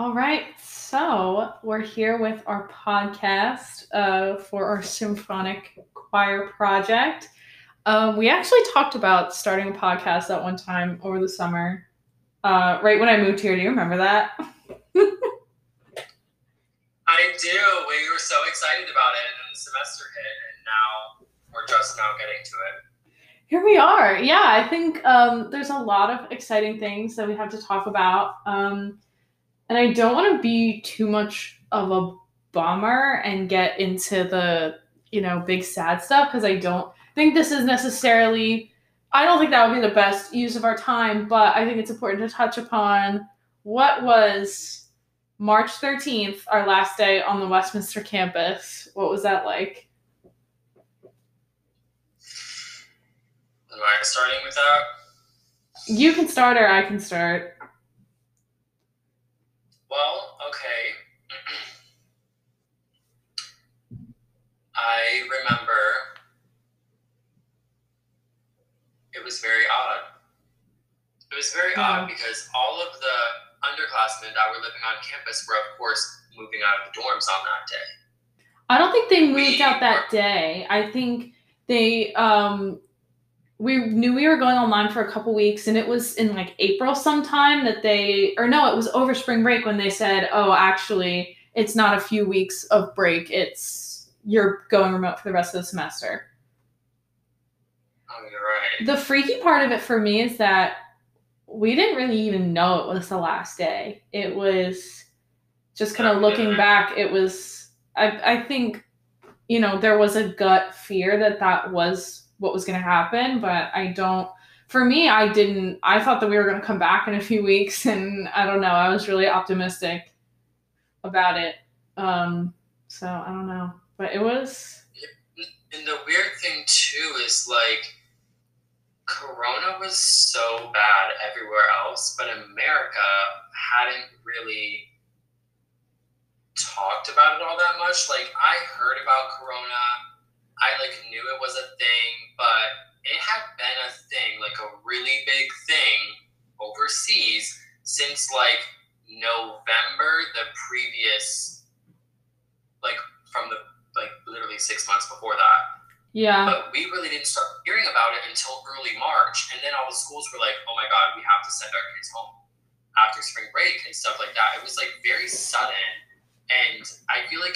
All right, so we're here with our podcast uh, for our symphonic choir project. Um, we actually talked about starting a podcast at one time over the summer, uh, right when I moved here. Do you remember that? I do. We were so excited about it, and then the semester hit, and now we're just now getting to it. Here we are. Yeah, I think um, there's a lot of exciting things that we have to talk about. Um, and I don't want to be too much of a bummer and get into the, you know, big sad stuff because I don't think this is necessarily I don't think that would be the best use of our time, but I think it's important to touch upon what was March 13th, our last day on the Westminster campus. What was that like? Am I starting with that? You can start or I can start. Well, okay. I remember it was very odd. It was very Yeah. odd because all of the underclassmen that were living on campus were, of course, moving out of the dorms on that day. I don't think they moved We out that were- day. I think they um we knew we were going online for a couple weeks and it was in like April sometime that they or no, it was over spring break when they said, "Oh, actually, it's not a few weeks of break. It's you're going remote for the rest of the semester." Right. The freaky part of it for me is that we didn't really even know it was the last day. It was just kind of looking back. It was I I think you know there was a gut fear that that was what was going to happen, but I don't. For me, I didn't. I thought that we were going to come back in a few weeks, and I don't know. I was really optimistic about it. Um, so I don't know, but it was. And the weird thing too is like Corona was so bad everywhere else, but America hadn't really talked about it all that much. Like I heard about Corona, I like knew it was a thing, but it had been a thing, like a really big thing overseas since like November the previous like from the like literally six months before that. Yeah. But we really didn't start hearing about it until early March. And then all the schools were like, oh my God, we have to send our kids home after spring break and stuff like that. It was like very sudden. And I feel like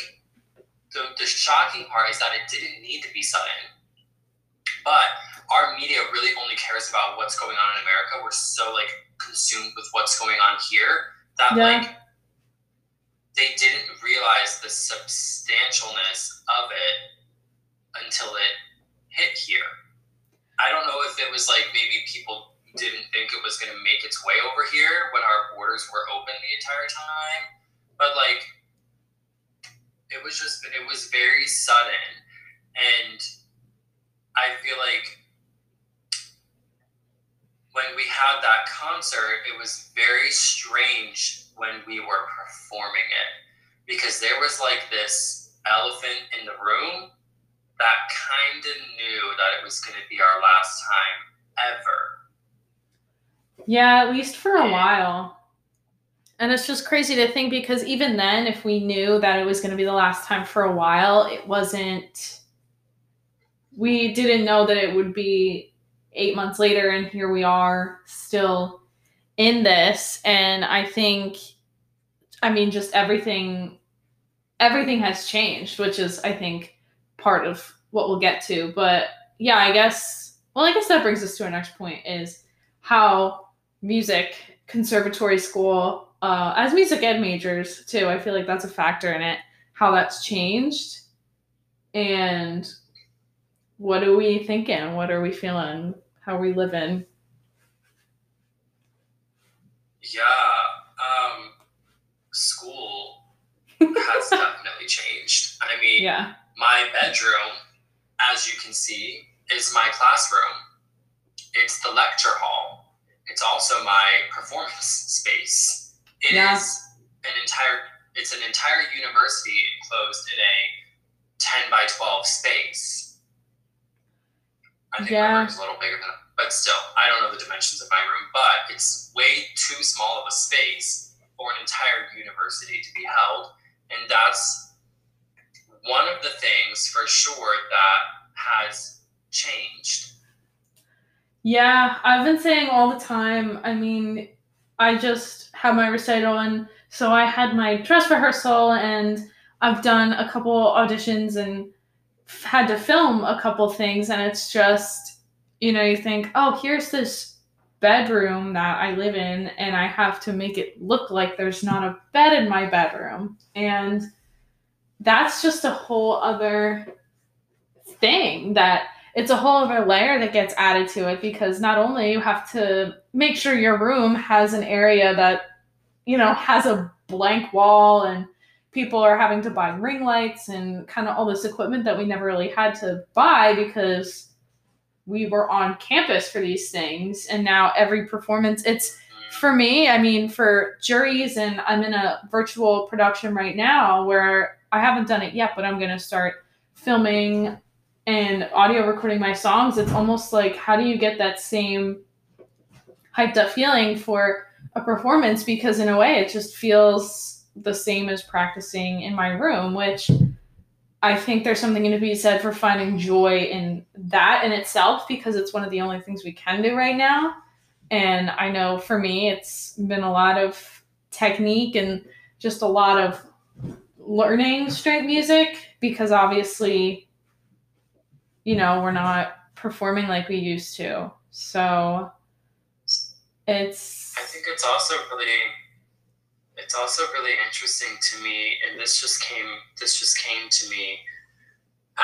the, the shocking part is that it didn't need to be sudden. But our media really only cares about what's going on in America. We're so like consumed with what's going on here that Yeah. like they didn't realize the substantialness of it until it hit here. I don't know if it was like maybe people didn't think it was going to make its way over here when our borders were open the entire time, but like it was just it was very sudden and I feel like when we had that concert, it was very strange when we were performing it because there was like this elephant in the room that kind of knew that it was going to be our last time ever. Yeah, at least for a while. And it's just crazy to think because even then, if we knew that it was going to be the last time for a while, it wasn't. We didn't know that it would be eight months later, and here we are still in this. And I think, I mean, just everything, everything has changed, which is, I think, part of what we'll get to. But yeah, I guess, well, I guess that brings us to our next point is how music conservatory school uh, as music ed majors too i feel like that's a factor in it how that's changed and what are we thinking what are we feeling how are we living Yeah, um, school has definitely changed. I mean, yeah my bedroom, as you can see, is my classroom. It's the lecture hall. It's also my performance space. It is Yeah. an entire it's an entire university enclosed in a 10 by 12 space. I think Yeah. my room's a little bigger than but still, I don't know the dimensions of my room, but it's way too small of a space for an entire university to be held. And that's one of the things for sure that has changed. Yeah, I've been saying all the time. I mean, I just had my recital, and so I had my dress rehearsal, and I've done a couple auditions and had to film a couple things, and it's just, you know, you think, oh, here's this bedroom that I live in, and I have to make it look like there's not a bed in my bedroom. And that's just a whole other thing that it's a whole other layer that gets added to it because not only you have to make sure your room has an area that you know has a blank wall and people are having to buy ring lights and kind of all this equipment that we never really had to buy because we were on campus for these things and now every performance it's for me i mean for juries and i'm in a virtual production right now where i haven't done it yet but i'm going to start filming and audio recording my songs. It's almost like how do you get that same hyped up feeling for a performance? Because in a way it just feels the same as practicing in my room which I think there's something to be said for finding joy in that in itself because it's one of the only things we can do right now. And I know for me, it's been a lot of technique and just a lot of learning straight music because obviously, you know, we're not performing like we used to. So it's. I think it's also really it's also really interesting to me and this just came this just came to me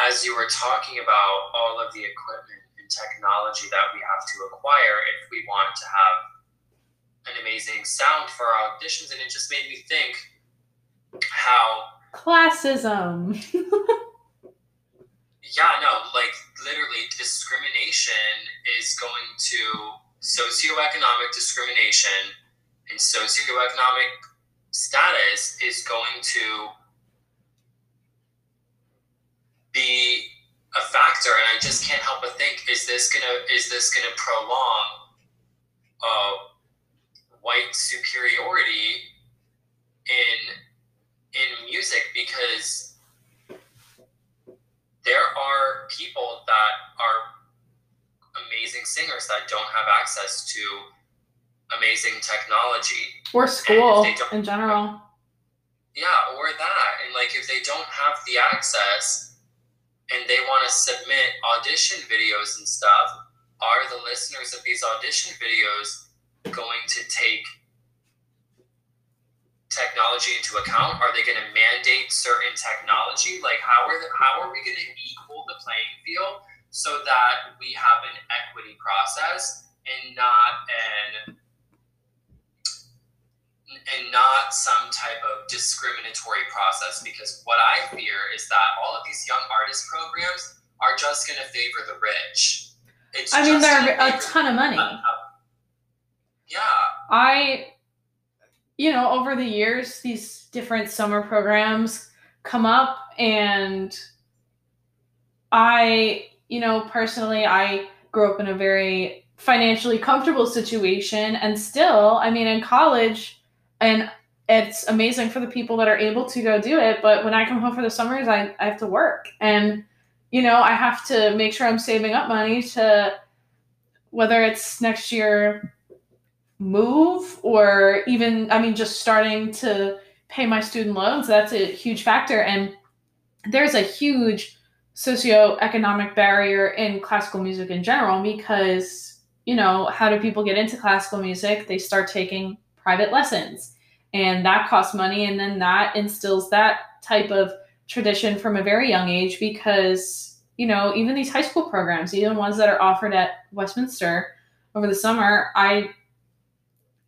as you were talking about all of the equipment and technology that we have to acquire if we want to have an amazing sound for our auditions and it just made me think how classism. Yeah no like literally discrimination is going to socioeconomic discrimination and socioeconomic status is going to be a factor and i just can't help but think is this gonna is this gonna prolong uh, white superiority in in music? Because there are people that are amazing singers that don't have access to amazing technology or school in general. Yeah, or that. And like if they don't have the access and they want to submit audition videos and stuff, are the listeners of these audition videos going to take technology into account? Are they going to mandate certain technology? Like how are the, how are we going to equal the playing field so that we have an equity process and not an and not some type of discriminatory process because what I fear is that all of these young artist programs are just going to favor the rich. It's I mean, they're a ton of money. Uh, yeah. I, you know, over the years, these different summer programs come up, and I, you know, personally, I grew up in a very financially comfortable situation, and still, I mean, in college, and it's amazing for the people that are able to go do it but when i come home for the summers i, I have to work. And you know i have to make sure i'm saving up money to whether it's next year move or even i mean just starting to pay my student loans. That's a huge factor. And there's a huge socioeconomic barrier in classical music in general because you know how do people get into classical music? They start taking private lessons. And that costs money. And then that instills that type of tradition from a very young age because, you know, even these high school programs, even ones that are offered at Westminster over the summer, I,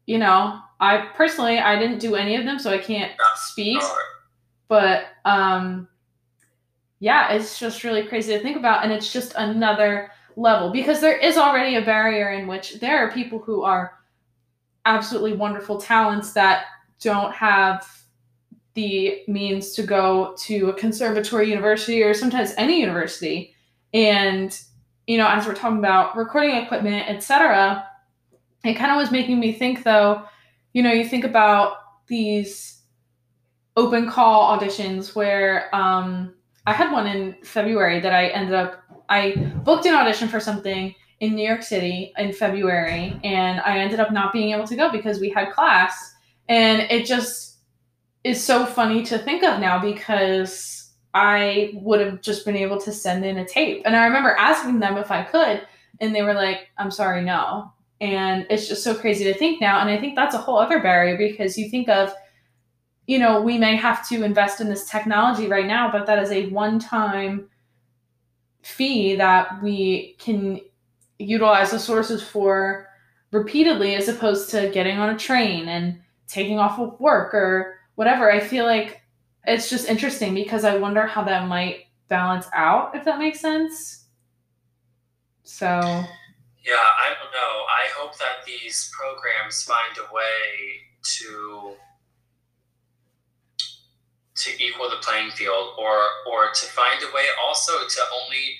you know, I personally, I didn't do any of them, so I can't speak. But, um, yeah, it's just really crazy to think about. And it's just another level because there is already a barrier in which there are people who are absolutely wonderful talents that don't have the means to go to a conservatory university or sometimes any university. And you know as we're talking about recording equipment etc it kind of was making me think though you know you think about these open call auditions where um, I had one in February that I ended up I booked an audition for something in New York City in February and I ended up not being able to go because we had class and it just is so funny to think of now because I would have just been able to send in a tape. And I remember asking them if I could and they were like, "I'm sorry, no." And it's just so crazy to think now and I think that's a whole other barrier because you think of you know, we may have to invest in this technology right now, but that is a one time fee that we can utilize the sources for repeatedly as opposed to getting on a train and taking off of work or whatever. I feel like it's just interesting because I wonder how that might balance out, if that makes sense. So. Yeah, I don't know. I hope that these programs find a way to to equal the playing field or or to find a way also to only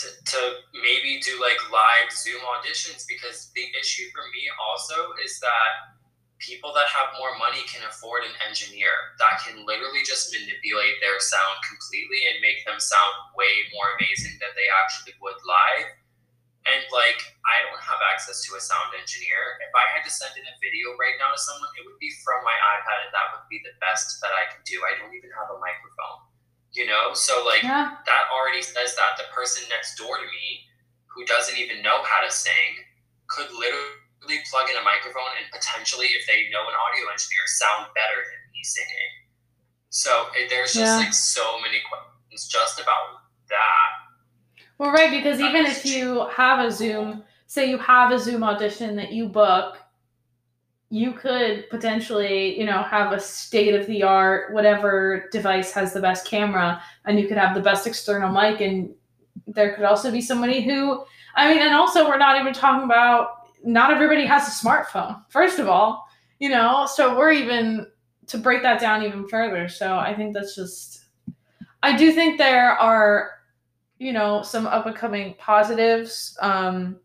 to, to maybe do like live zoom auditions because the issue for me also is that people that have more money can afford an engineer that can literally just manipulate their sound completely and make them sound way more amazing than they actually would live and like, I don't have access to a sound engineer. If I had to send in a video right now to someone, it would be from my iPad, and that would be the best that I can do. I don't even have a microphone, you know? So, like, yeah. that already says that the person next door to me who doesn't even know how to sing could literally plug in a microphone and potentially, if they know an audio engineer, sound better than me singing. So, it, there's just yeah. like so many questions just about that well, right, because even if you have a Zoom, say you have a Zoom audition that you book, you could potentially, you know, have a state of the art, whatever device has the best camera, and you could have the best external mic. And there could also be somebody who, I mean, and also we're not even talking about, not everybody has a smartphone, first of all, you know, so we're even to break that down even further. So I think that's just, I do think there are you know, some up and coming positives. Um,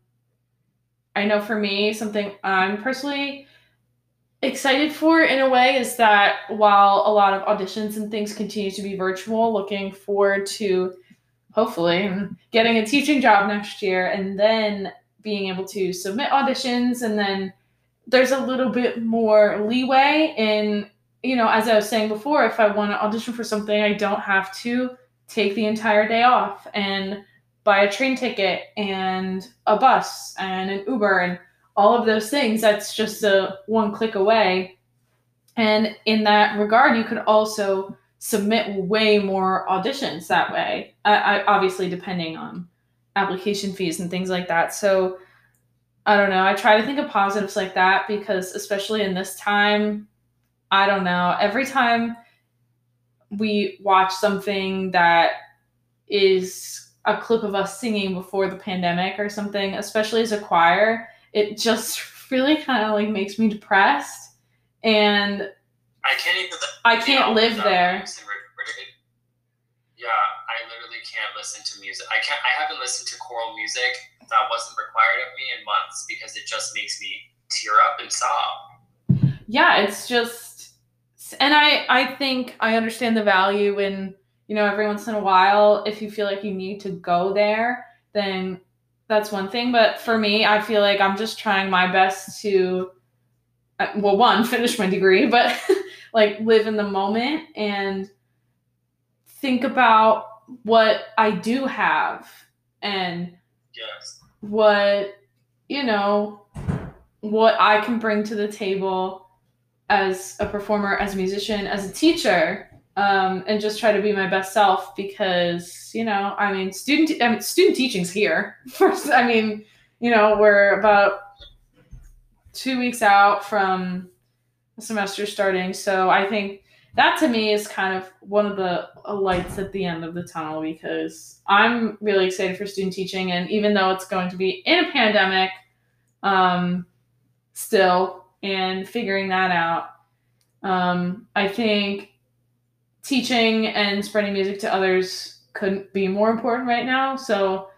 I know for me, something I'm personally excited for in a way is that while a lot of auditions and things continue to be virtual, looking forward to hopefully getting a teaching job next year and then being able to submit auditions and then there's a little bit more leeway in you know as i was saying before if i want to audition for something i don't have to take the entire day off and buy a train ticket and a bus and an Uber and all of those things. That's just a one click away. And in that regard, you could also submit way more auditions that way. I, obviously, depending on application fees and things like that. So I don't know. I try to think of positives like that because, especially in this time, I don't know. Every time we watch something that is a clip of us singing before the pandemic or something, especially as a choir, it just really kind of like makes me depressed. And I can't even. I can't live there. Yeah, I literally can't listen to music. I can't. I haven't listened to choral music that wasn't required of me in months because it just makes me tear up and sob. Yeah, it's just and I I think I understand the value in you know every once in a while if you feel like you need to go there then that's one thing but for me I feel like I'm just trying my best to uh, well one finish my degree but like live in the moment and think about what I do have and yes. what you know what I can bring to the table as a performer, as a musician, as a teacher, um, and just try to be my best self because you know, I mean, student I mean, student teaching's here. First, I mean, you know, we're about two weeks out from the semester starting, so I think that to me is kind of one of the lights at the end of the tunnel because I'm really excited for student teaching, and even though it's going to be in a pandemic, um, still and figuring that out. Um, I think teaching and spreading music to others couldn't be more important right now. So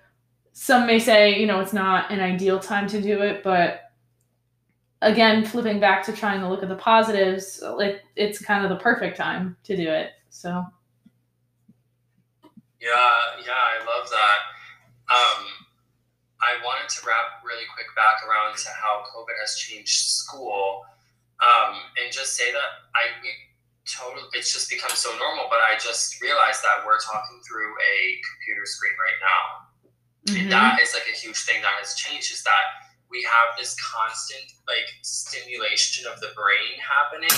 some may say, you know, it's not an ideal time to do it, but again, flipping back to trying to look at the positives, it, it's kind of the perfect time to do it. So. Yeah, yeah, I love that. Um, I wanted to wrap really quick back around to how COVID has changed school, um, and just say that I we totally it's just become so normal. But I just realized that we're talking through a computer screen right now, mm-hmm. and that is like a huge thing that has changed. Is that we have this constant like stimulation of the brain happening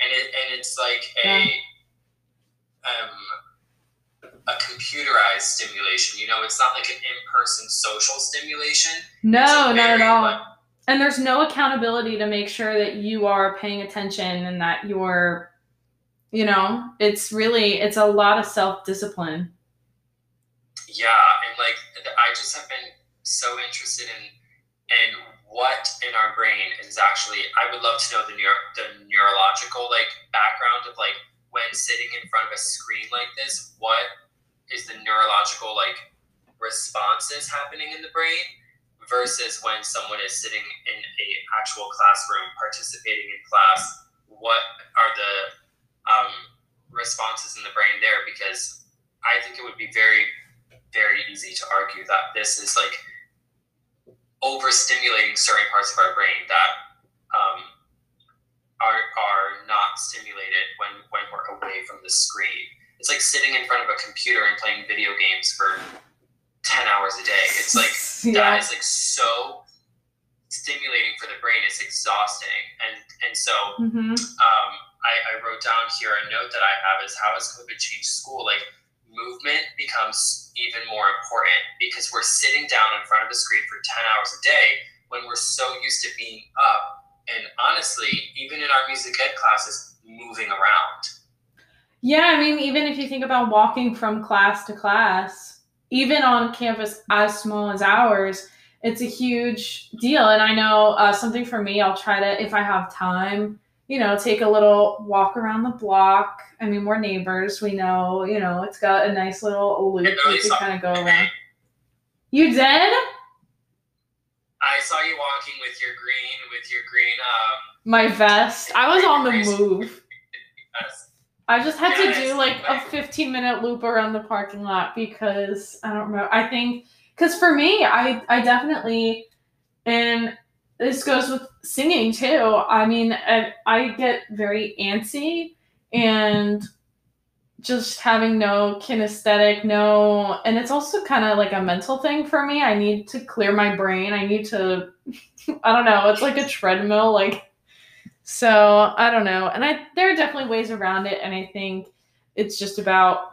and it and it's like a um a computerized stimulation you know it's not like an in-person social stimulation no not at all like, and there's no accountability to make sure that you are paying attention and that you're you know it's really it's a lot of self-discipline. Yeah and like i just have been so interested in and what in our brain is actually i would love to know the, neuro, the neurological like background of like when sitting in front of a screen like this what is the neurological like responses happening in the brain versus when someone is sitting in a actual classroom participating in class what are the um, responses in the brain there because i think it would be very very easy to argue that this is like overstimulating certain parts of our brain that um, are, are not stimulated when, when we're away from the screen. It's like sitting in front of a computer and playing video games for 10 hours a day. It's like, yeah. that is like so stimulating for the brain. It's exhausting. And, and so mm-hmm. um, I, I wrote down here a note that I have is how has COVID changed school? Like movement becomes even more important because we're sitting down in front of a screen for 10 hours a day when we're so used to being up and honestly even in our music ed classes moving around yeah i mean even if you think about walking from class to class even on campus as small as ours it's a huge deal and i know uh, something for me i'll try to if i have time you know, take a little walk around the block. I mean, we're neighbors. We know, you know, it's got a nice little loop you can kind of go around. You did? I saw you walking with your green, with your green. Um, My vest. I was on the move. I just had to do like a 15 minute loop around the parking lot because I don't remember. I think because for me, I I definitely and this goes with singing too. I mean, I, I get very antsy and just having no kinesthetic, no, and it's also kind of like a mental thing for me. I need to clear my brain. I need to, I don't know, it's like a treadmill. Like, so I don't know. And I, there are definitely ways around it. And I think it's just about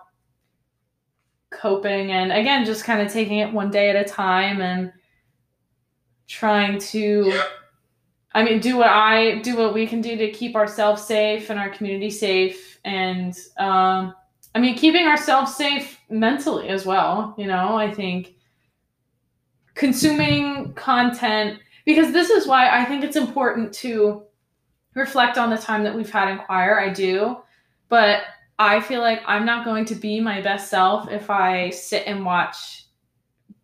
coping and again, just kind of taking it one day at a time and, trying to yep. I mean do what I do what we can do to keep ourselves safe and our community safe and um I mean keeping ourselves safe mentally as well, you know, I think consuming content because this is why I think it's important to reflect on the time that we've had in choir. I do, but I feel like I'm not going to be my best self if I sit and watch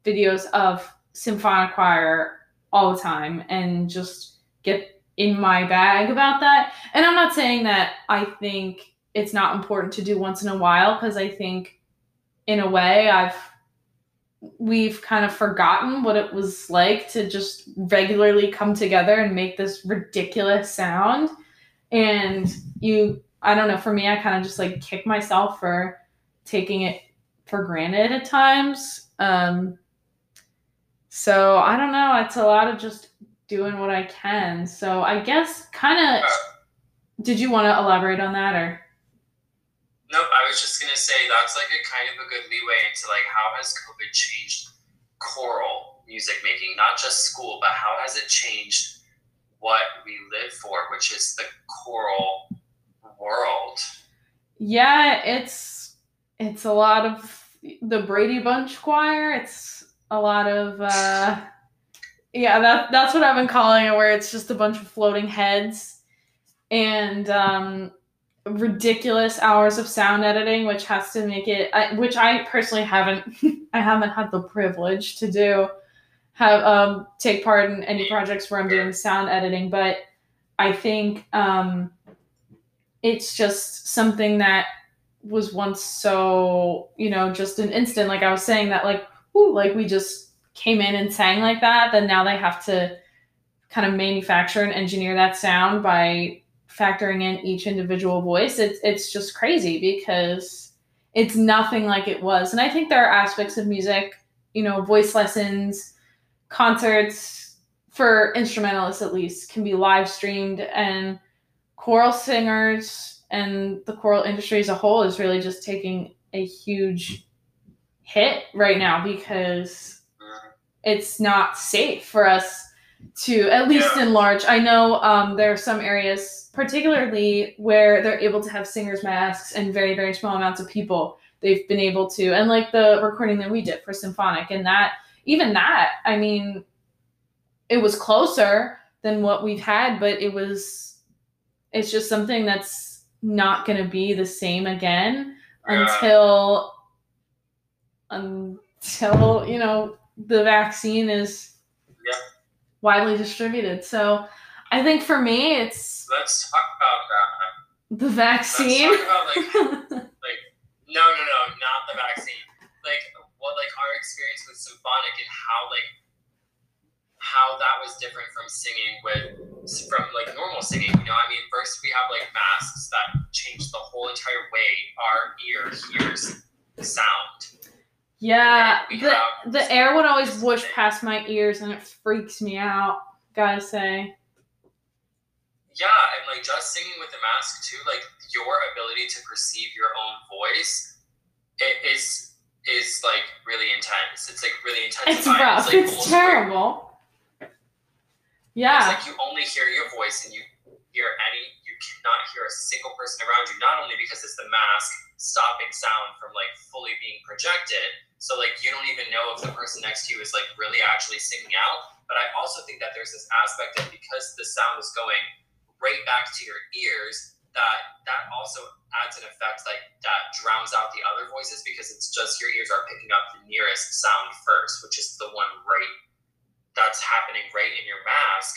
videos of symphonic choir all the time and just get in my bag about that. And I'm not saying that I think it's not important to do once in a while because I think in a way I've we've kind of forgotten what it was like to just regularly come together and make this ridiculous sound and you I don't know for me I kind of just like kick myself for taking it for granted at times um so I don't know. It's a lot of just doing what I can. So I guess kind of. Did you want to elaborate on that or? Nope. I was just gonna say that's like a kind of a good leeway into like how has COVID changed choral music making, not just school, but how has it changed what we live for, which is the choral world. Yeah, it's it's a lot of the Brady Bunch choir. It's a lot of uh yeah that that's what i've been calling it where it's just a bunch of floating heads and um ridiculous hours of sound editing which has to make it which i personally haven't i haven't had the privilege to do have um, take part in any projects where I'm doing sound editing, but I think um, it's just something that was once so you know just an instant. Like I was saying that like whoo, like we just came in and sang like that. Then now they have to kind of manufacture and engineer that sound by factoring in each individual voice. It's it's just crazy because it's nothing like it was. And I think there are aspects of music, you know, voice lessons, concerts for instrumentalists at least can be live streamed and choral singers and the choral industry as a whole is really just taking a huge hit right now because it's not safe for us to at least yeah. in large i know um, there are some areas particularly where they're able to have singers masks and very very small amounts of people they've been able to and like the recording that we did for symphonic and that even that i mean it was closer than what we've had but it was it's just something that's not going to be the same again yeah. until until you know the vaccine is widely distributed. So I think for me, it's let's talk about that. The vaccine. Let's talk about like, like no, no, no, not the vaccine. Like what, like our experience with symphonic and how like how that was different from singing with from like normal singing. You know, I mean, first we have like masks that change the whole entire way our ear hears sound. Yeah, the the air would always whoosh past my ears, and it freaks me out. Gotta say. Yeah, and like just singing with the mask too, like your ability to perceive your own voice, it is is like really intense. It's like really intense. It's rough. It's, like it's terrible. Yeah. It's like you only hear your voice and you hear any. You cannot hear a single person around you. Not only because it's the mask stopping sound from like fully being projected, so like you don't even know if the person next to you is like really actually singing out. But I also think that there's this aspect of because the sound is going right back to your ears, that that also adds an effect like that drowns out the other voices because it's just your ears are picking up the nearest sound first, which is the one right that's happening right in your mask.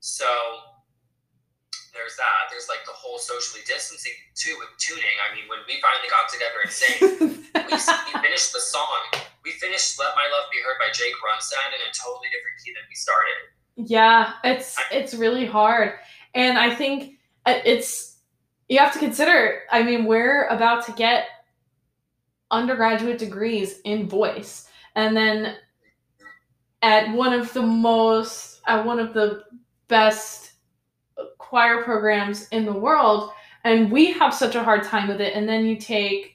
So there's that. There's like the whole socially distancing too with tuning. I mean, when we finally got together and sang, we, we, finished the song. We finished "Let My Love Be Heard" by Jake Runestad in a totally different key than we started. Yeah, it's it's really hard, and I think uh, it's you have to consider. I mean, we're about to get undergraduate degrees in voice, and then at one of the most at one of the best choir programs in the world and we have such a hard time with it. And then you take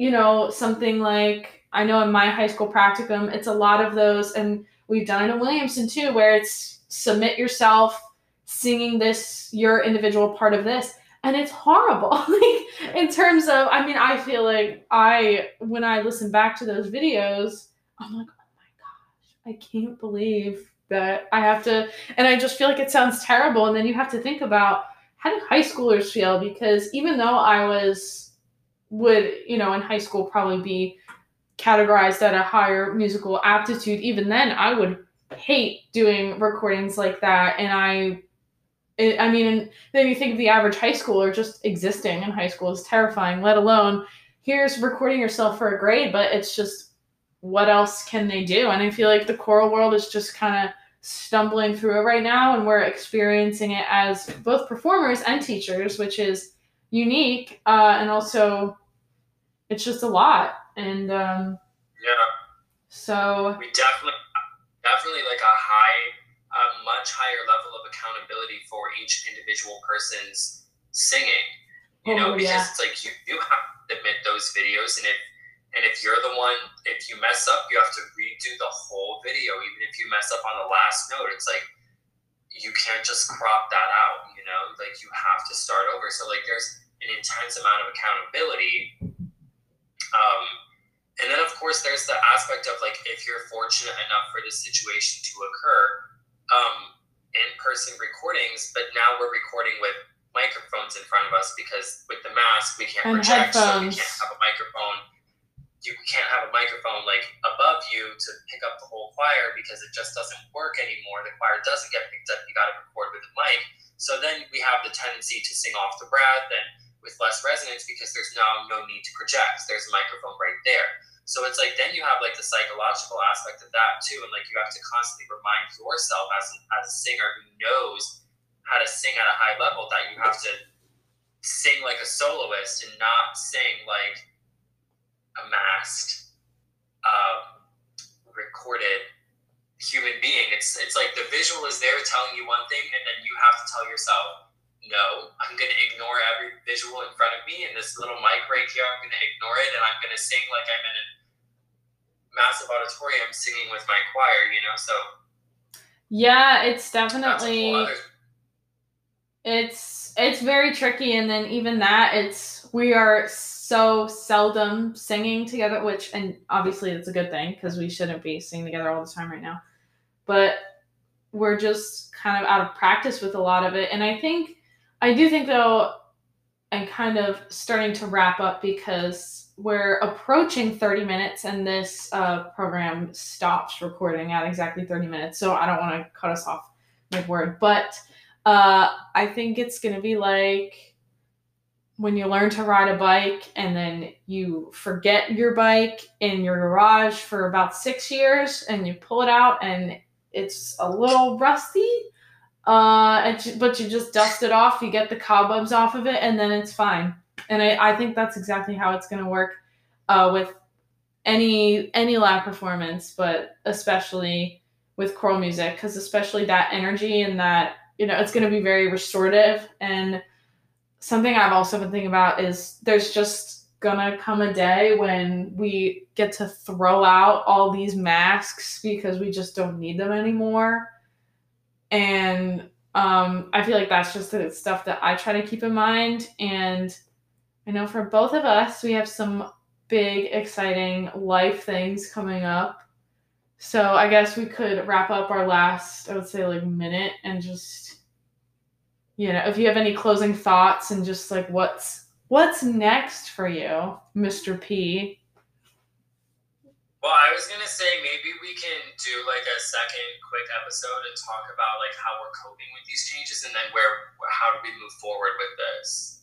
you know something like i know in my high school practicum it's a lot of those and we've done it in williamson too where it's submit yourself singing this your individual part of this and it's horrible. Like in terms of i mean i feel like i when i listen back to those videos i'm like oh my gosh i can't believe that I have to, and I just feel like it sounds terrible. And then you have to think about how do high schoolers feel? Because even though I was, would, you know, in high school probably be categorized at a higher musical aptitude, even then I would hate doing recordings like that. And I, I mean, and then you think of the average high schooler just existing in high school is terrifying, let alone here's recording yourself for a grade, but it's just what else can they do? And I feel like the choral world is just kind of stumbling through it right now and we're experiencing it as both performers and teachers which is unique uh, and also it's just a lot and um, yeah so we definitely definitely like a high a much higher level of accountability for each individual person's singing you oh, know because yeah. it's like you, you have to submit those videos and if and if you're the one, if you mess up, you have to redo the whole video. Even if you mess up on the last note, it's like you can't just crop that out, you know? Like you have to start over. So like there's an intense amount of accountability. Um, and then of course there's the aspect of like if you're fortunate enough for this situation to occur, um, in-person recordings, but now we're recording with microphones in front of us because with the mask we can't and project, headphones. so we can't have a microphone you can't have a microphone like above you to pick up the whole choir because it just doesn't work anymore. The choir doesn't get picked up. You got to record with a mic. So then we have the tendency to sing off the breath and with less resonance because there's now no need to project. There's a microphone right there. So it's like then you have like the psychological aspect of that too, and like you have to constantly remind yourself as as a singer who knows how to sing at a high level that you have to sing like a soloist and not sing like a masked, um, recorded human being. It's it's like the visual is there telling you one thing, and then you have to tell yourself, no, I'm going to ignore every visual in front of me, and this little mic right here, I'm going to ignore it, and I'm going to sing like I'm in a massive auditorium singing with my choir. You know, so yeah, it's definitely it's it's very tricky, and then even that, it's we are so seldom singing together, which, and obviously it's a good thing because we shouldn't be singing together all the time right now. But we're just kind of out of practice with a lot of it. And I think, I do think though, I'm kind of starting to wrap up because we're approaching 30 minutes and this uh, program stops recording at exactly 30 minutes. So I don't want to cut us off mid word. But uh, I think it's going to be like, when you learn to ride a bike and then you forget your bike in your garage for about six years and you pull it out and it's a little rusty uh, but you just dust it off you get the cobwebs off of it and then it's fine. And i, I think that's exactly how it's going to work uh, with any any live performance but especially with choral music because especially that energy and that you know it's going to be very restorative and something I've also been thinking about is there's just gonna come a day when we get to throw out all these masks because we just don't need them anymore. And um, I feel like that's just the stuff that I try to keep in mind. And I know for both of us, we have some big, exciting life things coming up. So I guess we could wrap up our last, I would say, like minute and just you know, if you have any closing thoughts and just like what's what's next for you, Mr. P. Well, I was gonna say maybe we can do like a second quick episode and talk about like how we're coping with these changes and then where how do we move forward with this.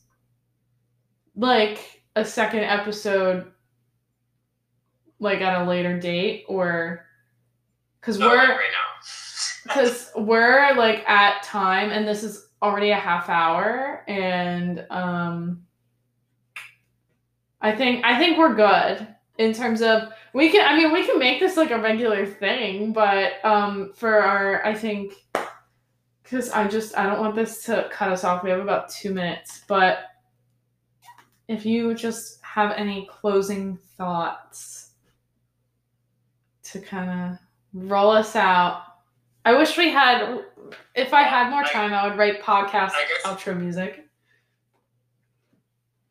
Like a second episode like at a later date or because we're right now because we're like at time and this is already a half hour and um I think I think we're good in terms of we can I mean we can make this like a regular thing, but um for our I think cuz I just I don't want this to cut us off. We have about 2 minutes, but if you just have any closing thoughts to kind of roll us out. I wish we had if I had more time, I, would write podcast outro music.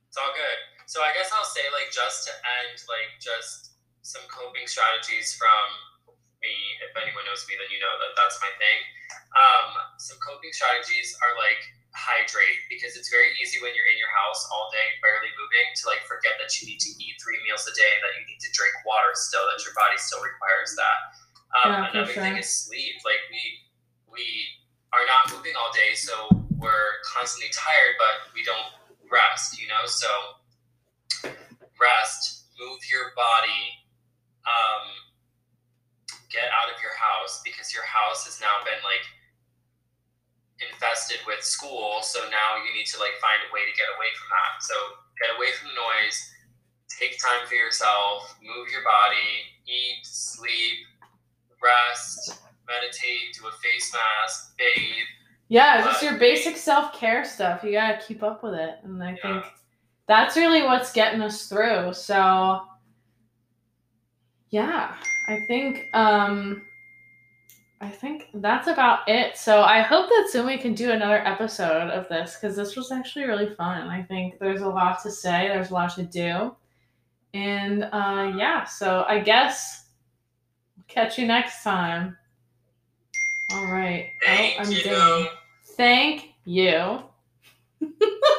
It's all good. So I guess I'll say like just to end, like just some coping strategies from me. If anyone knows me, then you know that that's my thing. Um, some coping strategies are like hydrate because it's very easy when you're in your house all day barely moving to like forget that you need to eat three meals a day and that you need to drink water still that your body still requires that um, yeah, another sure. thing is sleep like we we are not moving all day, so we're constantly tired, but we don't rest, you know? So rest, move your body, um, get out of your house because your house has now been like infested with school. So now you need to like find a way to get away from that. So get away from the noise, take time for yourself, move your body, eat, sleep, rest meditate, do a face mask, bathe. Yeah, just your basic self care stuff. You gotta keep up with it, and I yeah. think that's really what's getting us through. So, yeah, I think um, I think that's about it. So I hope that soon we can do another episode of this because this was actually really fun. I think there's a lot to say. There's a lot to do, and uh, yeah. So I guess catch you next time. All right. Oh, Thank oh, I'm you. Thank you.